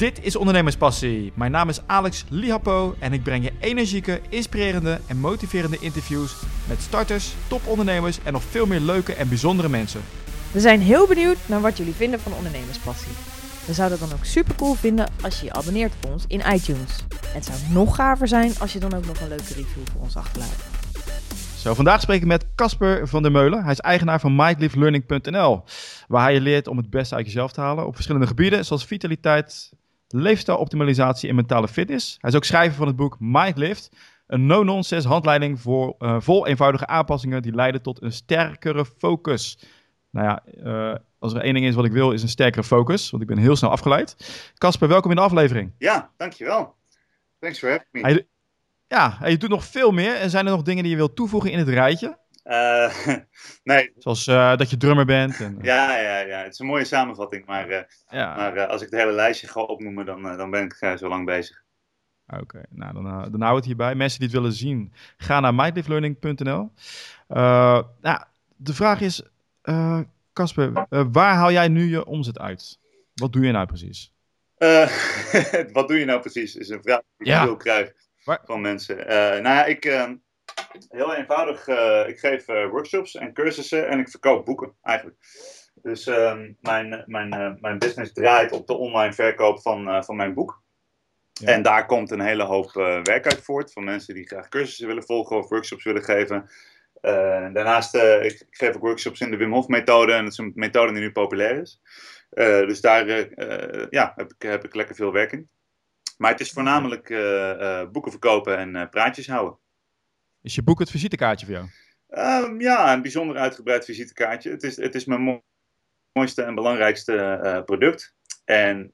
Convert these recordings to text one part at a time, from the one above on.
Dit is Ondernemerspassie. Mijn naam is Alex Lihapo en ik breng je energieke, inspirerende en motiverende interviews met starters, topondernemers en nog veel meer leuke en bijzondere mensen. We zijn heel benieuwd naar wat jullie vinden van Ondernemerspassie. We zouden het dan ook super cool vinden als je je abonneert op ons in iTunes. Het zou nog gaver zijn als je dan ook nog een leuke review voor ons achterlaat. Zo, vandaag spreek ik met Casper van der Meulen. Hij is eigenaar van MindLiveLearning.nl, waar hij je leert om het beste uit jezelf te halen op verschillende gebieden, zoals vitaliteit, leefstijloptimalisatie en mentale fitness. Hij is ook schrijver van het boek MindLift, een no-nonsense handleiding voor, uh, vol eenvoudige aanpassingen die leiden tot een sterkere focus. Nou ja, uh, als er één ding is wat ik wil, is een sterkere focus, want ik ben heel snel afgeleid. Casper, welkom in de aflevering. Ja, dankjewel. Thanks for having me. Hij, ja, je doet nog veel meer. En zijn er nog dingen die je wilt toevoegen in het rijtje? Uh, nee. Zoals uh, dat je drummer bent. En, uh... ja, ja, ja, het is een mooie samenvatting. Maar, ja. maar als ik het hele lijstje ga opnoemen, dan, dan ben ik zo lang bezig. Oké, okay. nou dan, dan houden we het hierbij. Mensen die het willen zien, ga naar mindlivelearning.nl. nou, de vraag is, Casper, waar haal jij nu je omzet uit? Wat doe je nou precies? wat doe je nou precies, is een vraag die ik ja. veel krijg van mensen. Nou ja, ik, uh, heel eenvoudig, uh, ik geef workshops en cursussen en ik verkoop boeken eigenlijk. Dus ehm, mijn, mijn, mijn business draait op de online verkoop van, van mijn boek. Ja. En daar komt een hele hoop werk uit voort van mensen die graag cursussen willen volgen of workshops willen geven. daarnaast ik, ik geef ook workshops in de Wim Hof methode en dat is een methode die nu populair is. dus daar ja, heb, ik, heb ik lekker veel werk in. Maar het is voornamelijk boeken verkopen en praatjes houden. Is je boek het visitekaartje voor jou? Um, ja, een bijzonder uitgebreid visitekaartje. Het is, het is mijn mooiste en belangrijkste product. En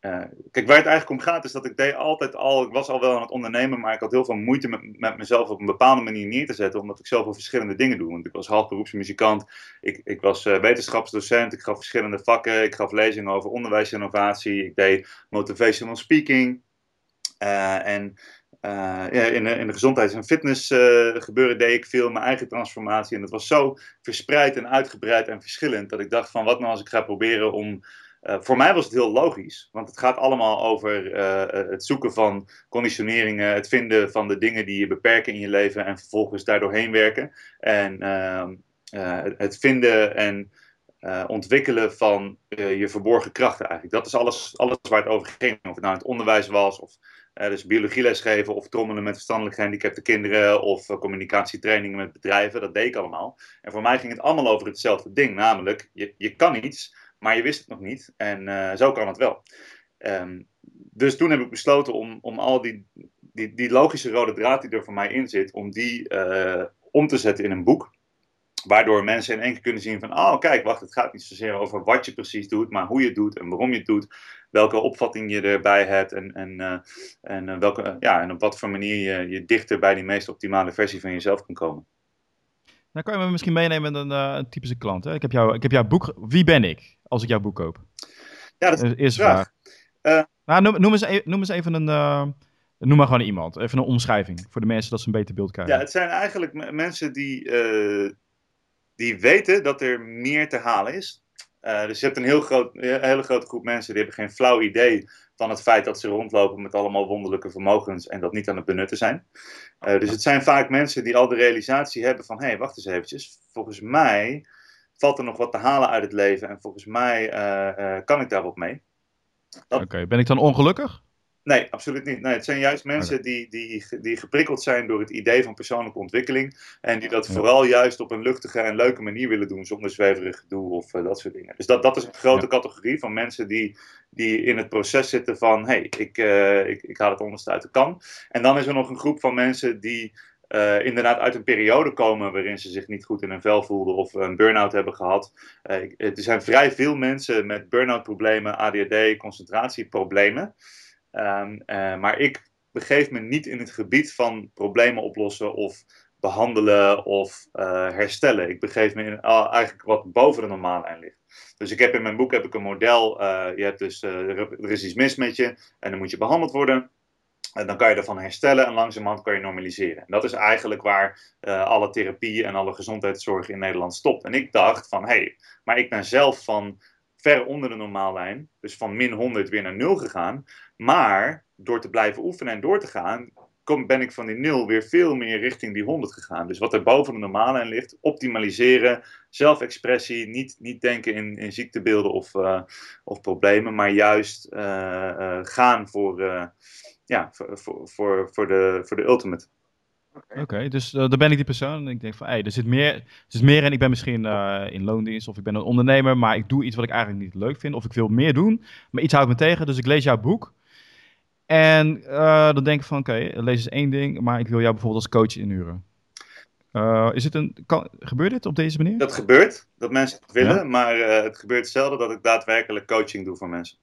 kijk, waar het eigenlijk om gaat, is dat ik deed altijd al, ik was al wel aan het ondernemen, maar ik had heel veel moeite met, met mezelf op een bepaalde manier neer te zetten, omdat ik zoveel verschillende dingen doe. Want ik was halfberoepsmuzikant, ik, ik was wetenschapsdocent, ik gaf verschillende vakken, ik gaf lezingen over onderwijsinnovatie, ik deed motivational speaking. En ja, in, de, in de gezondheids- en fitness uh, gebeuren deed ik veel mijn eigen transformatie. En dat was zo verspreid en uitgebreid en verschillend dat ik dacht van wat nou als ik ga proberen om... voor mij was het heel logisch, want het gaat allemaal over het zoeken van conditioneringen, het vinden van de dingen die je beperken in je leven en vervolgens daardoorheen werken. En ehm, het vinden en ontwikkelen van je verborgen krachten eigenlijk. Dat is alles, alles waar het over ging. Of het nou het onderwijs was, of uh, dus biologieles geven, of trommelen met verstandelijk gehandicapte kinderen, of communicatietrainingen met bedrijven. Dat deed ik allemaal. En voor mij ging het allemaal over hetzelfde ding. Namelijk, je, je kan iets, maar je wist het nog niet. En zo kan het wel. Um, dus toen heb ik besloten om, om al die, die, die logische rode draad die er voor mij in zit, om die om te zetten in een boek. Waardoor mensen in één keer kunnen zien van, oh kijk, wacht, het gaat niet zozeer over wat je precies doet, maar hoe je het doet en waarom je het doet. Welke opvatting je erbij hebt en, en, uh, en, welke, ja, en op wat voor manier je, je dichter bij die meest optimale versie van jezelf kan komen. Nou kan je me misschien meenemen met een, uh, een typische klant. Hè? Ik, heb jou, ik heb jouw boek, wie ben ik, als ik jouw boek koop? Ja, dat is een vraag. Uh, nou, noem, noem, eens, e-, noem eens even een... Noem maar gewoon iemand. Even een omschrijving voor de mensen dat ze een beter beeld krijgen. Ja, het zijn eigenlijk mensen die, die weten dat er meer te halen is. Uh, dus je hebt een, heel groot, een hele grote groep mensen die hebben geen flauw idee van het feit dat ze rondlopen met allemaal wonderlijke vermogens en dat niet aan het benutten zijn. Uh, dus het zijn vaak mensen die al de realisatie hebben van, hé, hey, wacht eens eventjes, volgens mij valt er nog wat te halen uit het leven en volgens mij kan ik daar wat mee. Oké, ben ik dan ongelukkig? Nee, absoluut niet. Nee, het zijn juist mensen die, die, die geprikkeld zijn door het idee van persoonlijke ontwikkeling. En die dat vooral juist op een luchtige en leuke manier willen doen, zonder zweverig gedoe of uh, dat soort dingen. Dus dat, dat is een grote ja. categorie van mensen die, die in het proces zitten van: hé, hey, ik, uh, ik, ik haal het onderste uit de kan. En dan is er nog een groep van mensen die. Uh, inderdaad uit een periode komen waarin ze zich niet goed in hun vel voelden of een burn-out hebben gehad. er zijn vrij veel mensen met burn-out problemen, ADHD, concentratieproblemen. Um, uh, maar ik begeef me niet in het gebied van problemen oplossen of behandelen of uh, herstellen. Ik begeef me in uh, eigenlijk wat boven de normale lijn ligt. Dus ik heb in mijn boek heb ik een model. je hebt dus, er is iets mis met je en dan moet je behandeld worden. En dan kan je ervan herstellen en langzamerhand kan je normaliseren. En dat is eigenlijk waar alle therapie en alle gezondheidszorg in Nederland stopt. En ik dacht van, hé, hey, maar ik ben zelf van ver onder de normaallijn. Dus van min 100 weer naar 0 gegaan. Maar door te blijven oefenen en door te gaan, kom, ben ik van die 0 weer veel meer richting die 100 gegaan. Dus wat er boven de normaallijn ligt, optimaliseren, zelfexpressie, niet, niet denken in, in ziektebeelden of, uh, of problemen, maar juist uh, uh, gaan voor, ja, voor, voor, voor, de, voor de ultimate. Oké, dus uh, dan ben ik die persoon en ik denk van, hey, er zit meer, er zit meer in. Ik ben misschien in loondienst of ik ben een ondernemer, maar ik doe iets wat ik eigenlijk niet leuk vind. Of ik wil meer doen, maar iets houdt me tegen. Dus ik lees jouw boek. En uh, dan denk ik van, oké, okay, lees eens één ding, maar ik wil jou bijvoorbeeld als coach inhuren. is het een, kan, gebeurt dit op deze manier? Dat gebeurt, dat mensen het willen, ja? maar het gebeurt zelden dat ik daadwerkelijk coaching doe voor mensen.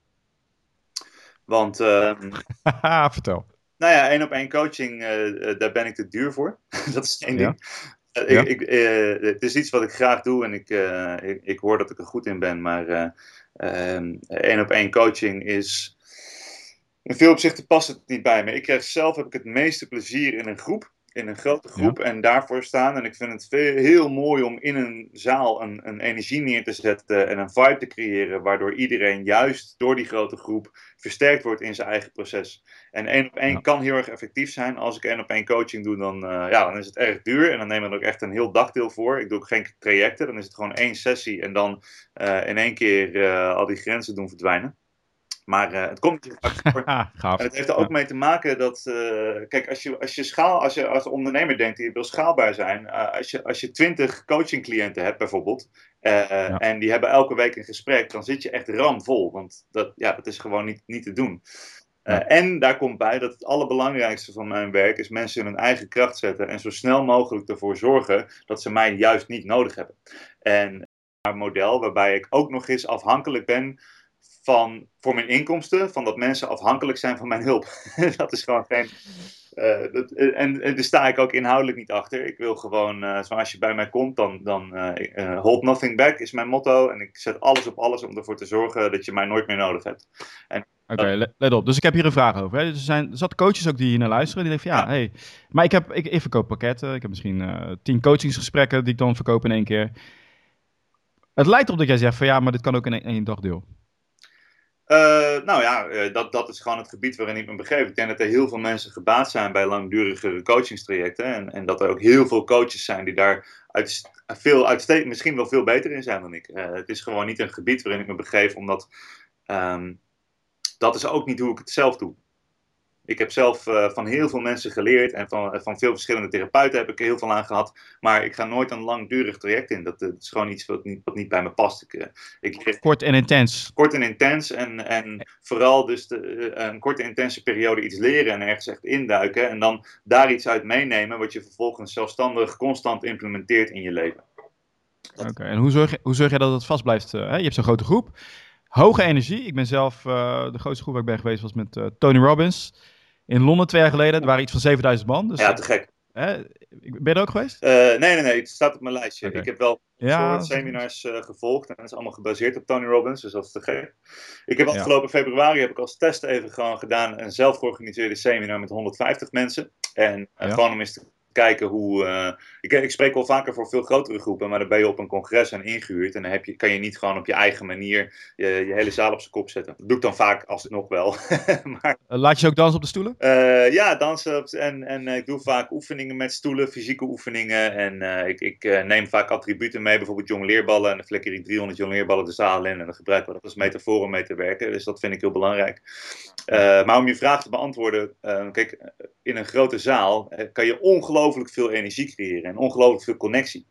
Want... ehm, Vertel. Nou ja, één op één coaching, uh, daar ben ik te duur voor. dat is één ding. Uh, ja. ik, ik, uh, het is iets wat ik graag doe en ik, ik, ik, hoor dat ik er goed in ben. Maar één op één coaching is. In veel opzichten past het niet bij me. Ik krijg zelf heb ik het meeste plezier in een groep in een grote groep ja. en daarvoor staan. En ik vind het veel, heel mooi om in een zaal een, een, energie neer te zetten en een vibe te creëren, waardoor iedereen juist door die grote groep versterkt wordt in zijn eigen proces. En één op één ja. kan heel erg effectief zijn. Als ik één op één coaching doe, dan, uh, ja, dan is het erg duur en dan we er ook echt een heel dagdeel voor. Ik doe ook geen trajecten, dan is het gewoon één sessie en dan uh, in één keer uh, al die grenzen doen verdwijnen. Maar uh, het komt natuurlijk voor. en het heeft er ook mee te maken dat, uh, kijk, als je, als je schaal, als je als ondernemer denkt, je wil schaalbaar zijn, uh, als je als je twintig coachingcliënten hebt bijvoorbeeld, ja. en die hebben elke week een gesprek, dan zit je echt ramvol, want dat, ja, dat is gewoon niet, niet te doen. Ja. en daar komt bij dat het allerbelangrijkste van mijn werk is mensen in hun eigen kracht zetten en zo snel mogelijk ervoor zorgen dat ze mij juist niet nodig hebben. En een model waarbij ik ook nog eens afhankelijk ben van, voor mijn inkomsten, van dat mensen afhankelijk zijn van mijn hulp. dat is gewoon geen. Uh, dat, en, en daar sta ik ook inhoudelijk niet achter. Ik wil gewoon, uh, zoals je bij mij komt, dan, dan uh, hold nothing back is mijn motto. En ik zet alles op alles om ervoor te zorgen dat je mij nooit meer nodig hebt. Oké, okay, let, let op. Dus ik heb hier een vraag over. Hè. Er zijn er zat coaches ook die hier naar luisteren. Die denken van ja, ja. hey, maar ik, heb, ik, ik verkoop pakketten. Ik heb misschien tien coachingsgesprekken die ik dan verkoop in één keer. Het lijkt erop dat jij zegt van ja, maar dit kan ook in één dagdeel. Uh, nou ja, uh, dat, dat is gewoon het gebied waarin ik me begeef. Ik denk dat er heel veel mensen gebaat zijn bij langdurige coachingstrajecten. En, en dat er ook heel veel coaches zijn die daar uit, veel uitstekend, misschien wel veel beter in zijn dan ik. Uh, het is gewoon niet een gebied waarin ik me begeef, omdat um, dat is ook niet hoe ik het zelf doe. Ik heb zelf uh, van heel veel mensen geleerd en van, van veel verschillende therapeuten heb ik er heel veel aan gehad. Maar ik ga nooit een langdurig traject in. Dat, dat is gewoon iets wat niet, wat niet bij me past. Ik, uh, ik, kort en intens. Kort en intens. En, en vooral dus de, uh, een korte intense periode iets leren en ergens echt induiken. En dan daar iets uit meenemen wat je vervolgens zelfstandig constant implementeert in je leven. Oké, okay, en hoe zorg, je, hoe zorg je dat het vast blijft? Hè? Je hebt zo'n grote groep. Hoge energie. Ik ben zelf, de grootste groep waar ik ben geweest was met Tony Robbins in Londen twee jaar geleden. Er waren iets van 7000 man. Dus, ja, te gek. Hè, ben je er ook geweest? Uh, nee, nee, nee. Het staat op mijn lijstje. Okay. Ik heb wel ja, seminars uh, gevolgd. En dat is allemaal gebaseerd op Tony Robbins. Dus dat is te gek. Ik heb afgelopen februari heb ik als test even gewoon gedaan. Een zelf georganiseerde seminar met 150 mensen. En uh, ja. gewoon om eens te kijken hoe. Uh, ik, ik, spreek wel vaker voor veel grotere groepen, maar dan ben je op een congres en ingehuurd. En dan heb je, kan je niet gewoon op je eigen manier je, je hele zaal op zijn kop zetten. Dat doe ik dan vaak alsnog wel. maar, Laat je ook dansen op de stoelen? Uh, ja, dansen. Op, en, en ik doe vaak oefeningen met stoelen, fysieke oefeningen. En ik, ik neem vaak attributen mee, bijvoorbeeld jongleerballen. En dan flikker ik 300 jongleerballen de zaal in. En dan gebruiken we dat als metafoor om mee te werken. Dus dat vind ik heel belangrijk. maar om je vraag te beantwoorden, kijk, in een grote zaal kan je ongelooflijk ongelooflijk veel energie creëren en ongelooflijk veel connectie.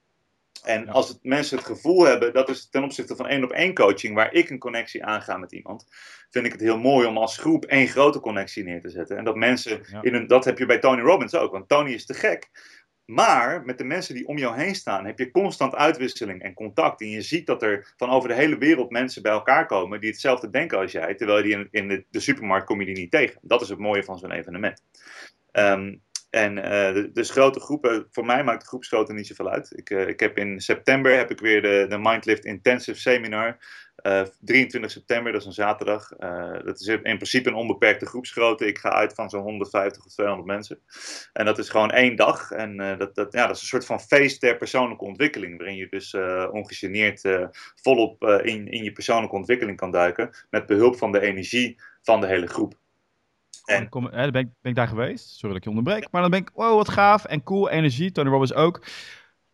En als het, mensen het gevoel hebben, dat is ten opzichte van één op één coaching, waar ik een connectie aanga met iemand, vind ik het heel mooi om als groep één grote connectie neer te zetten. En dat mensen, ja. in een, dat heb je bij Tony Robbins ook, want Tony is te gek. Maar met de mensen die om jou heen staan, heb je constant uitwisseling en contact. En je ziet dat er van over de hele wereld mensen bij elkaar komen die hetzelfde denken als jij. Terwijl die in, in de, de, supermarkt kom je die niet tegen. Dat is het mooie van zo'n evenement. Um, en dus grote groepen, voor mij maakt de groepsgrootte niet zoveel uit. Ik, uh, ik heb in september heb ik weer de, de Mindlift Intensive Seminar. 23 september, dat is een zaterdag. dat is in principe een onbeperkte groepsgrootte. Ik ga uit van zo'n 150 of 200 mensen. En dat is gewoon één dag. En dat, dat, ja, dat is een soort van feest der persoonlijke ontwikkeling. Waarin je dus ongegeneerd volop in, in je persoonlijke ontwikkeling kan duiken. Met behulp van de energie van de hele groep. En kom, hè, dan ben ik, ben ik, daar geweest. Sorry dat ik je onderbreek. Maar dan ben ik, wow, wat gaaf en cool, energie. Tony Robbins ook.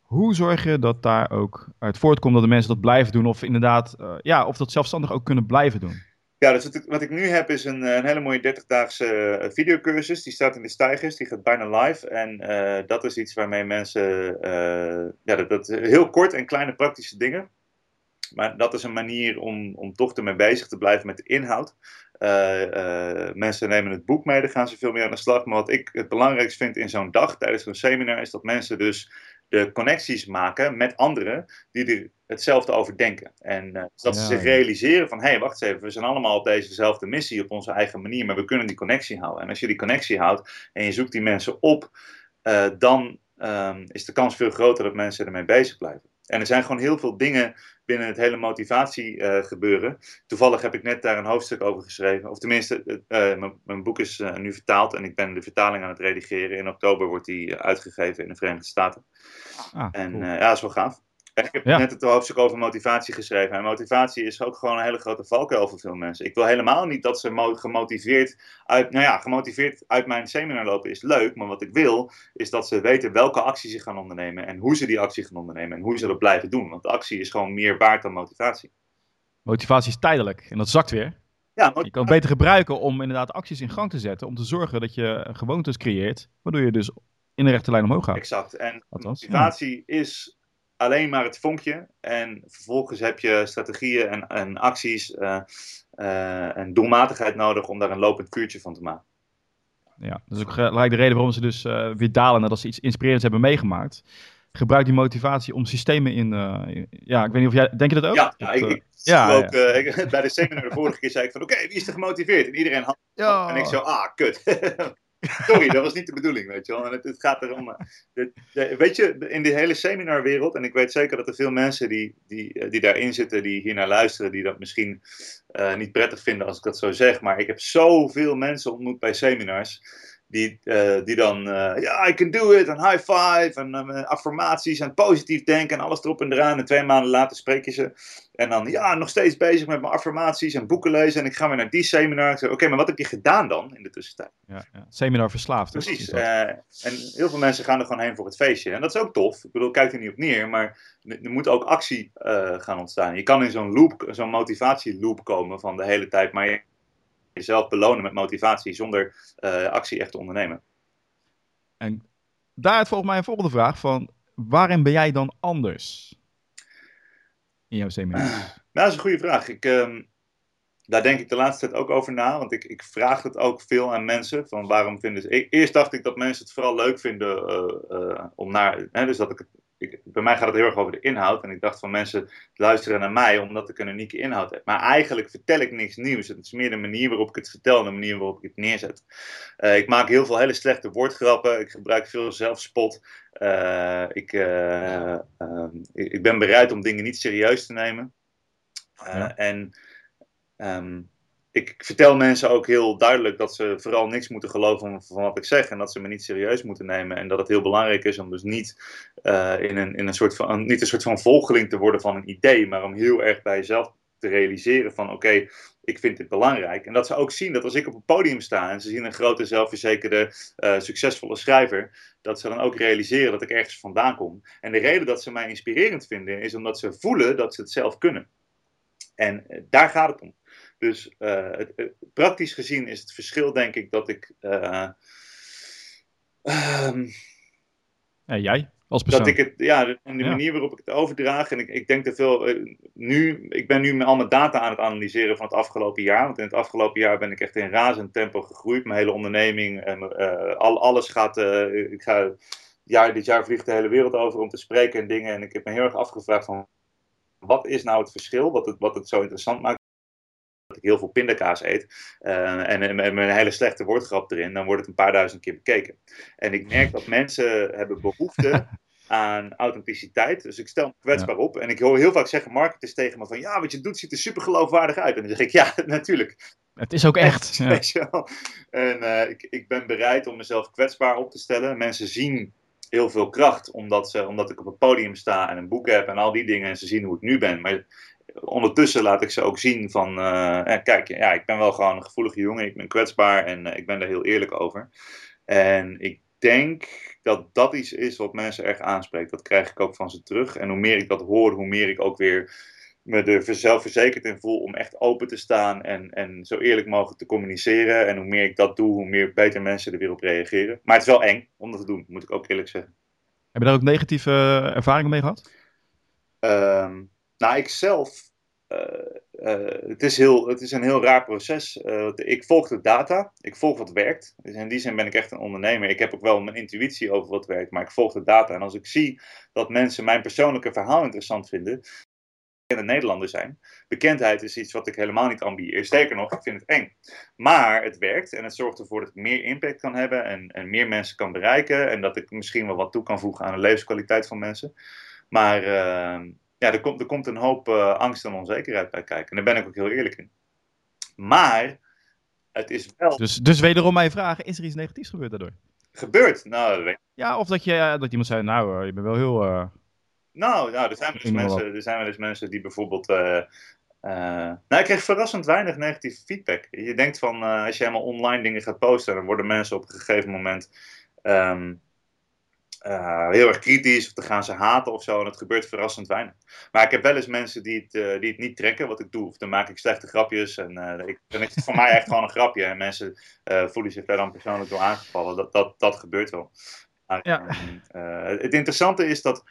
Hoe zorg je dat daar ook uit voortkomt dat de mensen dat blijven doen? Of inderdaad, uh, ja, of dat zelfstandig ook kunnen blijven doen? Ja, dus wat ik, wat ik nu heb is een, een hele mooie 30-daagse uh, videocursus. Die staat in de stijgers, die gaat bijna live. En uh, dat is iets waarmee mensen, ja, dat, dat, heel kort en kleine praktische dingen. Maar dat is een manier om, om toch ermee bezig te blijven met de inhoud. Uh, uh, mensen nemen het boek mee, dan gaan ze veel meer aan de slag. Maar wat ik het belangrijkste vind in zo'n dag, tijdens zo'n seminar, is dat mensen dus de connecties maken met anderen die er hetzelfde over denken. En uh, dat ze zich realiseren van, hé, hey, wacht eens even, we zijn allemaal op dezezelfde missie op onze eigen manier, maar we kunnen die connectie houden. En als je die connectie houdt en je zoekt die mensen op, dan um, is de kans veel groter dat mensen ermee bezig blijven. En er zijn gewoon heel veel dingen binnen het hele motivatie uh, gebeuren. Toevallig heb ik net daar een hoofdstuk over geschreven. Of tenminste, uh, mijn boek is uh, nu vertaald en ik ben de vertaling aan het redigeren. In oktober wordt die uitgegeven in de Verenigde Staten. Ah, en cool. ja, dat is wel gaaf. Ik heb net het hoofdstuk over motivatie geschreven. En motivatie is ook gewoon een hele grote valkuil voor veel mensen. Ik wil helemaal niet dat ze gemotiveerd uit, nou ja, gemotiveerd uit mijn seminar lopen is leuk. Maar wat ik wil, is dat ze weten welke actie ze gaan ondernemen. En hoe ze die actie gaan ondernemen. En hoe ze dat blijven doen. Want actie is gewoon meer waard dan motivatie. Motivatie is tijdelijk. En dat zakt weer. Ja, je kan het beter gebruiken om inderdaad acties in gang te zetten. Om te zorgen dat je gewoontes creëert. Waardoor je dus in de rechte lijn omhoog gaat. Exact. En motivatie is alleen maar het vonkje. En vervolgens heb je strategieën en, en acties uh, uh, en doelmatigheid nodig om daar een lopend vuurtje van te maken. Ja, dat is ook gelijk de reden waarom ze dus uh, weer dalen nadat ze iets inspirerends hebben meegemaakt. Gebruik die motivatie om systemen in, in, Ja, ik weet niet of jij. Denk je dat ook? Ja, ja ik, ik, ja, ook, ja. Ik, bij de seminar de vorige keer zei ik van: Oké, okay, wie is er gemotiveerd? En iedereen had. Ja. En ik zo: Ah, kut. Sorry, dat was niet de bedoeling, weet je wel. En het, het gaat erom. Eh, weet je, in die hele seminarwereld, en ik weet zeker dat er veel mensen die, die, eh, die daarin zitten, die hier naar luisteren, die dat misschien uh, niet prettig vinden als ik dat zo zeg. Maar ik heb zoveel mensen ontmoet bij seminars die, uh, die dan, ja, uh, yeah, I can do it, en high five, en uh, affirmaties, en positief denken, en alles erop en eraan. En twee maanden later spreek je ze. En dan, ja, nog steeds bezig met mijn affirmaties en boeken lezen. En ik ga weer naar die seminar. Oké, maar wat heb je gedaan dan in de tussentijd? Ja, ja. Seminar verslaafd. Precies. en heel veel mensen gaan er gewoon heen voor het feestje. En dat is ook tof. Ik bedoel, kijk er niet op neer, maar er moet ook actie gaan ontstaan. Je kan in zo'n loop, zo'n motivatieloop komen van de hele tijd, maar je jezelf belonen met motivatie zonder uh, actie echt te ondernemen. En daar volgens mij een volgende vraag van, waarin ben jij dan anders in jouw seminar? nou, dat is een goede vraag. Ik, um, daar denk ik de laatste tijd ook over na, want ik, ik vraag het ook veel aan mensen, van waarom vinden ze... Eerst dacht ik dat mensen het vooral leuk vinden uh, uh, om naar... Hè, dus dat ik bij mij gaat het heel erg over de inhoud. En ik dacht van mensen luisteren naar mij omdat ik een unieke inhoud heb. Maar eigenlijk vertel ik niks nieuws. Het is meer de manier waarop ik het vertel en de manier waarop ik het neerzet. Uh, ik maak heel veel hele slechte woordgrappen. Ik gebruik veel zelfspot. Ik, ik ben bereid om dingen niet serieus te nemen. Ja. En um, ik vertel mensen ook heel duidelijk dat ze vooral niks moeten geloven van, wat ik zeg. En dat ze me niet serieus moeten nemen. En dat het heel belangrijk is om dus niet, uh, in een, in een soort van, niet een soort van volgeling te worden van een idee. Maar om heel erg bij jezelf te realiseren van oké, ik vind dit belangrijk. En dat ze ook zien dat als ik op een podium sta en ze zien een grote, zelfverzekerde, uh, succesvolle schrijver, dat ze dan ook realiseren dat ik ergens vandaan kom. En de reden dat ze mij inspirerend vinden is omdat ze voelen dat ze het zelf kunnen. En uh, daar gaat het om. Dus uh, het, het, praktisch gezien is het verschil, denk ik, dat ik. Uh, um, ja, jij als persoon. Dat ik het, ja, de, de ja. manier waarop ik het overdraag. En ik, ik denk te veel. Uh, nu, ik ben nu al mijn data aan het analyseren van het afgelopen jaar. Want in het afgelopen jaar ben ik echt in razend tempo gegroeid. Mijn hele onderneming. En, al, alles gaat. ik ga. Ja, dit jaar vliegt de hele wereld over om te spreken en dingen. En ik heb me heel erg afgevraagd van. Wat is nou het verschil? Wat het, wat het zo interessant maakt? Ik heel veel pindakaas eet uh, en, met een hele slechte woordgrap erin, dan wordt het een paar duizend keer bekeken. En ik merk dat mensen hebben behoefte aan authenticiteit. Dus ik stel me kwetsbaar op. En ik hoor heel vaak zeggen marketers tegen me van... Ja, wat je doet ziet er super geloofwaardig uit. En dan zeg ik, ja, natuurlijk. Het is ook echt. ja. En eh, ik, ik ben bereid om mezelf kwetsbaar op te stellen. Mensen zien heel veel kracht, omdat, ze, omdat ik op een podium sta en een boek heb en al die dingen. En ze zien hoe ik nu ben. Maar ondertussen laat ik ze ook zien van... eh, eh, kijk, ja, ik ben wel gewoon een gevoelige jongen. Ik ben kwetsbaar en eh, ik ben daar heel eerlijk over. En ik denk dat dat iets is wat mensen erg aanspreekt. Dat krijg ik ook van ze terug. En hoe meer ik dat hoor, hoe meer ik ook weer me er zelfverzekerd in voel om echt open te staan en, en zo eerlijk mogelijk te communiceren. En hoe meer ik dat doe, hoe meer beter mensen er weer op reageren. Maar het is wel eng om dat te doen, moet ik ook eerlijk zeggen. Heb je daar ook negatieve ervaringen mee gehad? Ehm, nou, ik zelf. eh, eh, het, is heel, het is een heel raar proces. Eh, ik volg de data, ik volg wat werkt. Dus in die zin ben ik echt een ondernemer. Ik heb ook wel mijn intuïtie over wat werkt, maar ik volg de data. En als ik zie dat mensen mijn persoonlijke verhaal interessant vinden, en Nederlander zijn. Bekendheid is iets wat ik helemaal niet ambieer. Sterker nog, ik vind het eng. Maar het werkt en het zorgt ervoor dat ik meer impact kan hebben en, en meer mensen kan bereiken. En dat ik misschien wel wat toe kan voegen aan de levenskwaliteit van mensen. Maar uh, ja, er komt, er komt een hoop uh, angst en onzekerheid bij kijken. En daar ben ik ook heel eerlijk in. Maar het is wel. Dus, dus wederom mijn vraag: is er iets negatiefs gebeurd daardoor? Gebeurd? Nou, weet... Ja, of dat, je, dat iemand zei: Nou, uh, je bent wel heel. uh, Nou, nou er, zijn wel eens mensen, er zijn wel eens mensen die bijvoorbeeld. Uh, nou, ik kreeg verrassend weinig negatieve feedback. Je denkt van, als je helemaal online dingen gaat posten, dan worden mensen op een gegeven moment um, heel erg kritisch, of dan gaan ze haten of zo, en dat gebeurt verrassend weinig. Maar ik heb wel eens mensen die het, die het niet trekken wat ik doe, of dan maak ik slechte grapjes, en ik, dan is het voor mij echt gewoon een grapje, en mensen voelen zich daar dan persoonlijk door aangevallen. Dat, dat, dat gebeurt wel. Maar, ja. het interessante is dat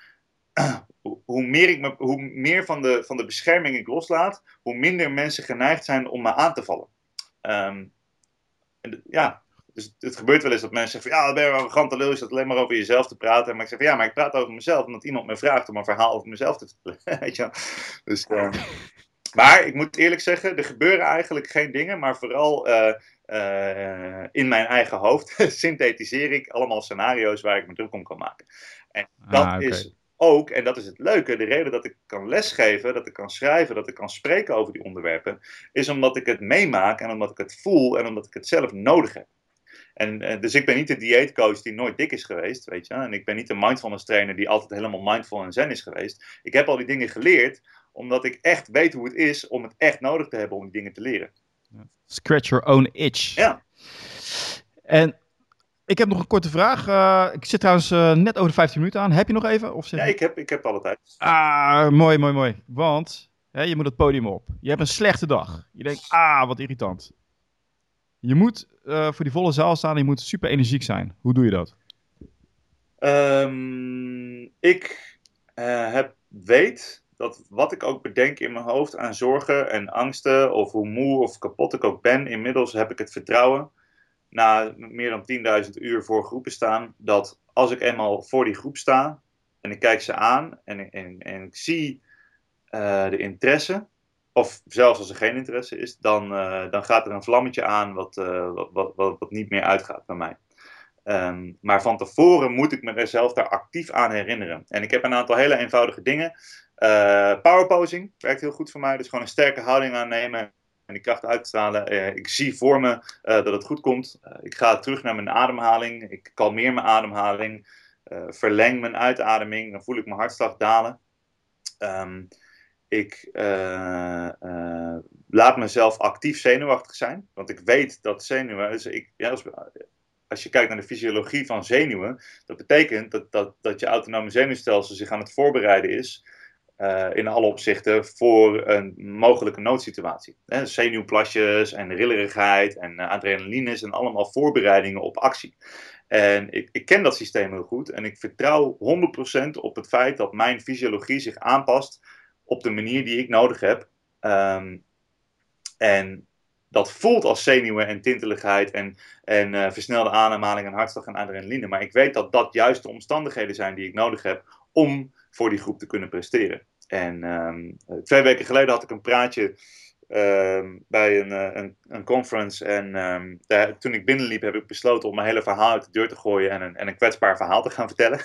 hoe meer, ik me, hoe meer van, de, van de bescherming ik loslaat, hoe minder mensen geneigd zijn om me aan te vallen. Um, en, ja, dus het gebeurt wel eens dat mensen zeggen van, ja, dat ben je een arrogante lul, is dat alleen maar over jezelf te praten. Maar ik zeg van, ja, maar ik praat over mezelf omdat iemand me vraagt om een verhaal over mezelf te vertellen. Weet je dus, um, maar ik moet eerlijk zeggen, er gebeuren eigenlijk geen dingen, maar vooral uh, uh, in mijn eigen hoofd synthetiseer ik allemaal scenario's waar ik me druk om kan maken. En dat ah, okay. is ook, en dat is het leuke, de reden dat ik kan lesgeven, dat ik kan schrijven, dat ik kan spreken over die onderwerpen, is omdat ik het meemaak en omdat ik het voel en omdat ik het zelf nodig heb. En, uh, dus ik ben niet de dieetcoach die nooit dik is geweest, weet je. En ik ben niet de mindfulness trainer die altijd helemaal mindful en zen is geweest. Ik heb al die dingen geleerd, omdat ik echt weet hoe het is om het echt nodig te hebben om die dingen te leren. Scratch your own itch. Ja. En ik heb nog een korte vraag. Uh, ik zit trouwens uh, net over de 15 minuten aan. Heb je nog even? Of zeg... Ja, ik heb, ik heb alle tijd. Ah, mooi, mooi, mooi. Want hè, je moet het podium op. Je hebt een slechte dag. Je denkt, ah, wat irritant. Je moet uh, voor die volle zaal staan je moet super energiek zijn. Hoe doe je dat? Um, ik heb, weet dat wat ik ook bedenk in mijn hoofd aan zorgen en angsten, of hoe moe of kapot ik ook ben, inmiddels heb ik het vertrouwen na meer dan 10.000 uur voor groepen staan, dat als ik eenmaal voor die groep sta en ik kijk ze aan en, en, en ik zie uh, de interesse, of zelfs als er geen interesse is, dan, uh, dan gaat er een vlammetje aan wat, uh, wat, wat, wat, wat, niet meer uitgaat bij mij. Um, maar van tevoren moet ik mezelf daar actief aan herinneren. En ik heb een aantal hele eenvoudige dingen. powerposing werkt heel goed voor mij. Dus gewoon een sterke houding aannemen en die kracht uitstralen. Ik zie voor me dat het goed komt. Ik ga terug naar mijn ademhaling. Ik kalmeer mijn ademhaling. verleng mijn uitademing. Dan voel ik mijn hartslag dalen. Um, ik laat mezelf actief zenuwachtig zijn. Want ik weet dat zenuwen. Dus ik, ja, als, je kijkt naar de fysiologie van zenuwen. Dat betekent dat, dat, dat je autonome zenuwstelsel zich aan het voorbereiden is uh, in alle opzichten voor een mogelijke noodsituatie. Zenuwplasjes en rillerigheid en adrenaline zijn allemaal voorbereidingen op actie. En ik, ik, ken dat systeem heel goed en ik vertrouw 100% op het feit dat mijn fysiologie zich aanpast op de manier die ik nodig heb. Um, en dat voelt als zenuwen en tinteligheid en, en uh, versnelde ademhaling en hartslag en adrenaline. Maar ik weet dat dat juist de omstandigheden zijn die ik nodig heb om voor die groep te kunnen presteren. En um, twee weken geleden had ik een praatje ehm, bij een, eh, een, een, conference. En ehm, daar, toen ik binnenliep, heb ik besloten om mijn hele verhaal uit de deur te gooien en een, en een kwetsbaar verhaal te gaan vertellen.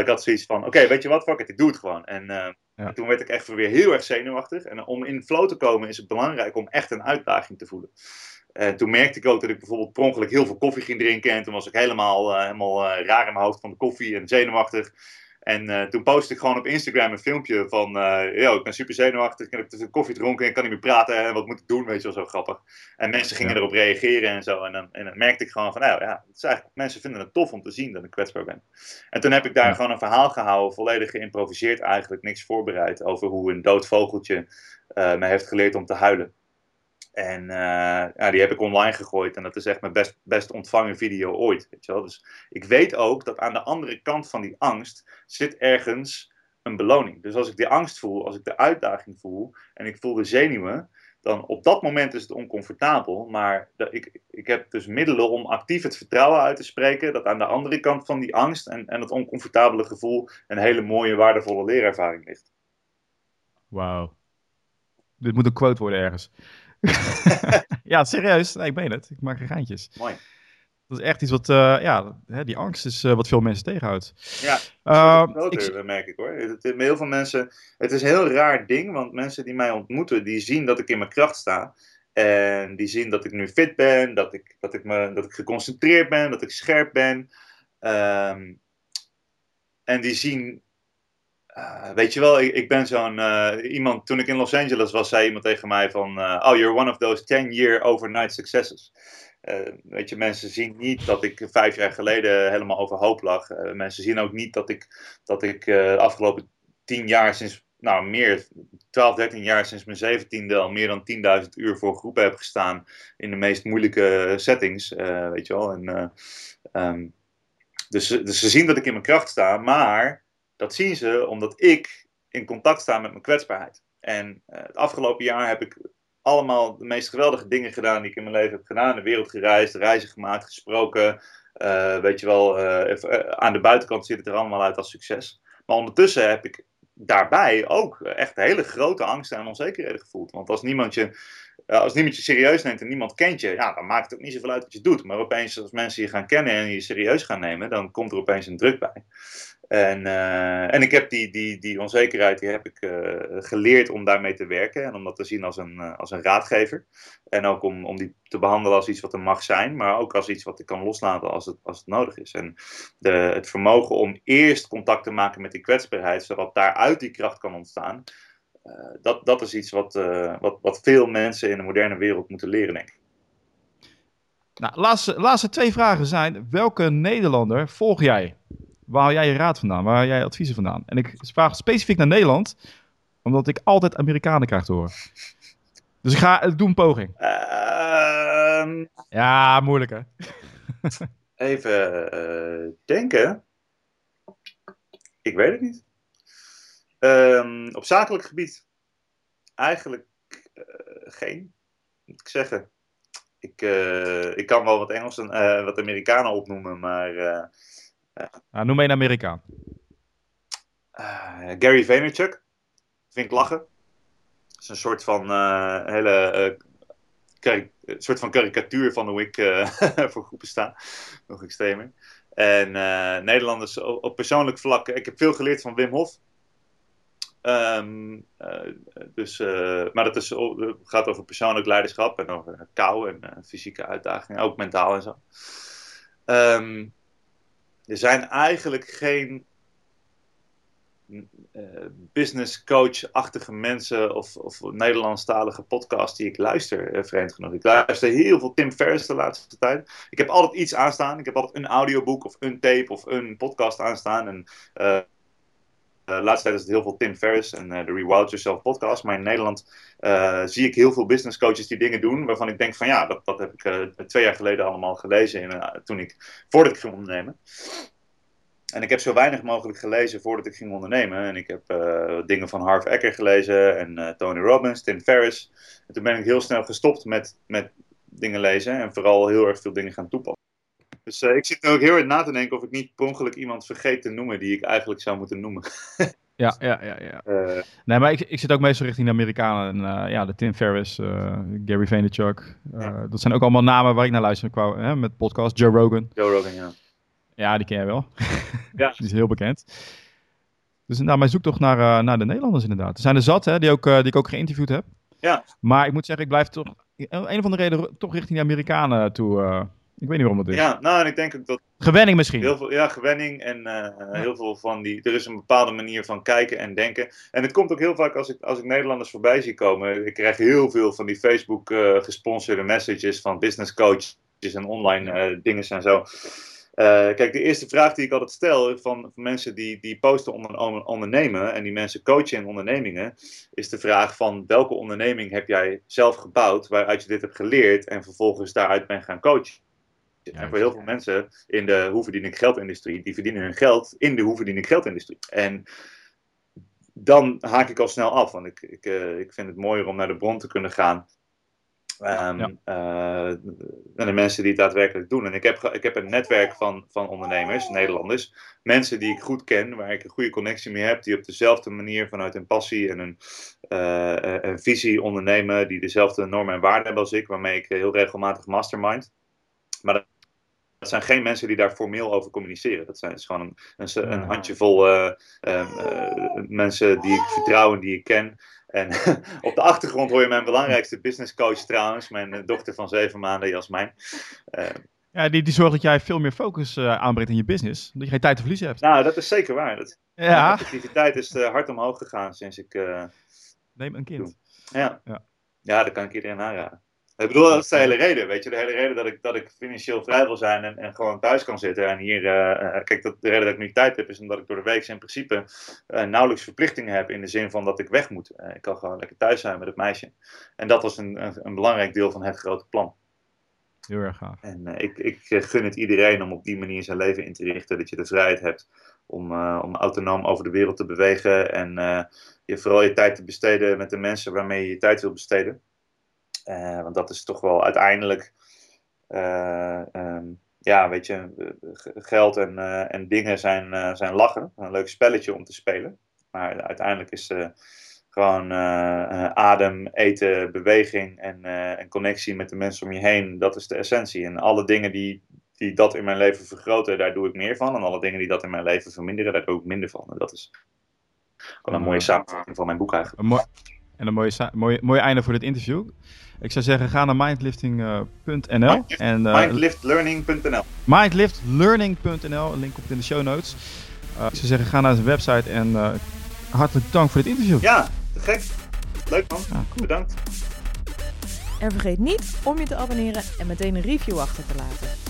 ik had zoiets van: oké, weet je wat, fuck it, ik doe het gewoon. En, ehm, en, toen werd ik echt weer heel erg zenuwachtig. En om in flow te komen is het belangrijk om echt een uitdaging te voelen. En toen merkte ik ook dat ik bijvoorbeeld per ongeluk heel veel koffie ging drinken. En toen was ik helemaal, uh, helemaal uh, raar in mijn hoofd van de koffie en zenuwachtig. En uh, toen postte ik gewoon op Instagram een filmpje van, uh, ik ben super zenuwachtig, ik heb te koffie dronken en kan niet meer praten en wat moet ik doen, weet je wel, zo grappig. En mensen gingen erop reageren en zo. En dan, en dan merkte ik gewoon van, nou ja, het is eigenlijk, mensen vinden het tof om te zien dat ik kwetsbaar ben. En toen heb ik daar gewoon een verhaal gehouden, volledig geïmproviseerd eigenlijk, niks voorbereid, over hoe een dood vogeltje uh, me heeft geleerd om te huilen. En uh, ja, die heb ik online gegooid. En dat is echt mijn best, best ontvangen video ooit. Weet je wel? Dus ik weet ook dat aan de andere kant van die angst zit ergens een beloning. Dus als ik die angst voel, als ik de uitdaging voel en ik voel de zenuwen, dan op dat moment is het oncomfortabel. Maar ik, ik heb dus middelen om actief het vertrouwen uit te spreken dat aan de andere kant van die angst en, en het oncomfortabele gevoel een hele mooie, waardevolle leerervaring ligt. Wauw. Dit moet een quote worden ergens. ja, serieus. Nee, ik meen het. Ik maak er geintjes. Mooi. Dat is echt iets wat, uh, ja, hè, die angst is uh, wat veel mensen tegenhoudt. Ja, uh, groter, ik, merk ik hoor. Het, het, heel veel mensen, het is een heel raar ding, want mensen die mij ontmoeten, die zien dat ik in mijn kracht sta. En die zien dat ik nu fit ben, dat ik, dat ik, me, dat ik geconcentreerd ben, dat ik scherp ben. Um, en die zien uh, weet je wel, ik, ik ben zo'n uh, iemand. Toen ik in Los Angeles was, zei iemand tegen mij van: uh, Oh, you're one of those 10-year overnight successes. weet je, mensen zien niet dat ik vijf jaar geleden helemaal overhoop lag. mensen zien ook niet dat ik, dat ik de afgelopen tien jaar sinds, nou meer, 12, 13 jaar sinds mijn zeventiende al meer dan 10.000 uur voor groepen heb gestaan in de meest moeilijke settings. weet je wel. En, um, dus, dus ze zien dat ik in mijn kracht sta, maar dat zien ze omdat ik in contact sta met mijn kwetsbaarheid. En uh, het afgelopen jaar heb ik allemaal de meest geweldige dingen gedaan die ik in mijn leven heb gedaan. De wereld gereisd, reizen gemaakt, gesproken. Uh, weet je wel, uh, aan de buitenkant ziet het er allemaal uit als succes. Maar ondertussen heb ik daarbij ook echt hele grote angsten en onzekerheden gevoeld. Want als niemand je, als niemand je serieus neemt en niemand kent je, ja, dan maakt het ook niet zoveel uit wat je doet. Maar opeens, als mensen je gaan kennen en je serieus gaan nemen, dan komt er opeens een druk bij. En, uh, en ik heb die, die, die onzekerheid die heb ik uh, geleerd om daarmee te werken en om dat te zien als een, uh, als een raadgever. En ook om, om die te behandelen als iets wat er mag zijn, maar ook als iets wat ik kan loslaten als het, als het nodig is. En de, het vermogen om eerst contact te maken met die kwetsbaarheid, zodat daaruit die kracht kan ontstaan, dat, dat is iets wat, wat, wat veel mensen in de moderne wereld moeten leren, denk ik. Nou, laatste, laatste twee vragen zijn: welke Nederlander volg jij? Waar haal jij je raad vandaan? Waar haal jij adviezen vandaan? En ik vraag specifiek naar Nederland, omdat ik altijd Amerikanen krijg te horen. Dus ik ga, ik doe een poging. Uh, ja, moeilijk hè? even uh, denken. Ik weet het niet. Um, op zakelijk gebied eigenlijk uh, geen, moet ik zeggen. Ik, uh, ik kan wel wat Engels en wat Amerikanen opnoemen, maar nou, noem een Amerikaan. Uh, Gary Vaynerchuk. Vind ik lachen. Dat is een soort van uh, hele uh, soort van karikatuur van hoe ik voor groepen sta. Nog extremer. En Nederlanders op, persoonlijk vlak. Ik heb veel geleerd van Wim Hof. Um, dus, maar dat is, gaat over persoonlijk leiderschap en over kou en fysieke uitdagingen, ook mentaal en zo. Um, er zijn eigenlijk geen uh, business coach-achtige mensen of, of Nederlandstalige podcasts die ik luister, uh, vreemd genoeg. Ik luister heel veel Tim Ferriss de laatste tijd. Ik heb altijd iets aanstaan. Ik heb altijd een audioboek of een tape of een podcast aanstaan. En uh, de uh, laatste tijd is het heel veel Tim Ferriss en uh, de Rewild Yourself podcast. Maar in Nederland uh, zie ik heel veel business coaches die dingen doen waarvan ik denk van ja, dat, dat heb ik twee jaar geleden allemaal gelezen in, toen ik, voordat ik ging ondernemen. En ik heb zo weinig mogelijk gelezen voordat ik ging ondernemen. En ik heb dingen van Harv Eker gelezen en Tony Robbins, Tim Ferriss. En toen ben ik heel snel gestopt met, met dingen lezen en vooral heel erg veel dingen gaan toepassen. Dus uh, ik zit nu ook heel erg na te denken of ik niet per ongeluk iemand vergeet te noemen die ik eigenlijk zou moeten noemen. Ja, ja, ja. ja. Eh, Nee, maar ik, ik zit ook meestal richting de Amerikanen. En, eh, ja, de Tim Ferriss, eh, Gary Vaynerchuk. eh, Ja. Dat zijn ook allemaal namen waar ik naar luister qua, hè, met podcast. Joe Rogan. Joe Rogan, ja. Ja, die ken je wel. Ja. die is heel bekend. Dus nou, mijn zoektocht naar, eh, naar de Nederlanders inderdaad. Er zijn er zat, hè, die, ook, eh, die ik ook geïnterviewd heb. Ja. Maar ik moet zeggen, ik blijf toch, een of andere reden, toch richting de Amerikanen toe. Ik weet niet waarom dat is. Ja, nou, en ik denk ook dat Gewenning misschien. heel veel, ja, gewenning en eh, heel veel van die, er is een bepaalde manier van kijken en denken. En het komt ook heel vaak als ik, als ik Nederlanders voorbij zie komen. Ik krijg heel veel van die Facebook eh, gesponsorde messages van business coaches en online eh, dingen en zo. Kijk, de eerste vraag die ik altijd stel van, van mensen die, die posten onder, onder- ondernemen en die mensen coachen in ondernemingen, is de vraag van welke onderneming heb jij zelf gebouwd waaruit je dit hebt geleerd en vervolgens daaruit bent gaan coachen. En voor heel veel mensen in de hoe verdien ik geldindustrie, die verdienen hun geld in de hoe verdien ik geldindustrie. En dan haak ik al snel af, want ik, ik, eh, ik vind het mooier om naar de bron te kunnen gaan. Ehm, Ja. eh, en de mensen die het daadwerkelijk doen. En ik heb, ik heb een netwerk van, van ondernemers, Nederlanders. Mensen die ik goed ken, waar ik een goede connectie mee heb. Die op dezelfde manier vanuit hun passie en hun eh, een visie ondernemen. Die dezelfde normen en waarden hebben als ik. Waarmee ik heel regelmatig mastermind. Maar dat, zijn geen mensen die daar formeel over communiceren. Dat zijn gewoon een, een, een handjevol eh, eh, eh, mensen die ik vertrouw en die ik ken. En op de achtergrond hoor je mijn belangrijkste business coach trouwens, mijn dochter van zeven maanden, Jasmijn. Ja, die, die zorgt dat jij veel meer focus aanbrengt in je business. Dat je geen tijd te verliezen hebt. nou, dat is zeker waar. Dat, Ja, activiteit is hard omhoog gegaan sinds ik. neem een kind. ja. Ja. Ja. dat kan ik iedereen aanraden. Ik bedoel, dat is de hele reden, weet je. De hele reden dat ik, dat ik financieel vrij wil zijn en, en gewoon thuis kan zitten. En hier, eh, eh, kijk, dat, de reden dat ik nu tijd heb, is omdat ik door de week in principe eh, nauwelijks verplichtingen heb. In de zin van dat ik weg moet. Ik kan gewoon lekker thuis zijn met het meisje. En dat was een, een, een belangrijk deel van het grote plan. Heel erg gaaf. En ik, ik gun het iedereen om op die manier zijn leven in te richten. Dat je de vrijheid hebt om, om autonoom over de wereld te bewegen. En je vooral je tijd te besteden met de mensen waarmee je je tijd wil besteden. Eh, want dat is toch wel uiteindelijk. eh, ehm, ja, weet je, eh, geld en, en dingen zijn, zijn lachen. Een leuk spelletje om te spelen. Maar uiteindelijk is gewoon adem, eten, beweging en, en connectie met de mensen om je heen. Dat is de essentie. En alle dingen die, die dat in mijn leven vergroten, daar doe ik meer van. En alle dingen die dat in mijn leven verminderen, daar doe ik minder van. En dat is gewoon een mooie samenvatting van mijn boek eigenlijk. Een mooi, en een mooie, mooie, mooie einde voor dit interview. Ik zou zeggen, ga naar mindlifting.nl en eh, Mindliftlearning.nl mindliftlearning.nl. Een link komt in de show notes. Eh, ik zou zeggen, ga naar zijn website en eh, hartelijk dank voor dit interview. Ja, te gek. Leuk man. Cool. Bedankt. En vergeet niet om je te abonneren en meteen een review achter te laten.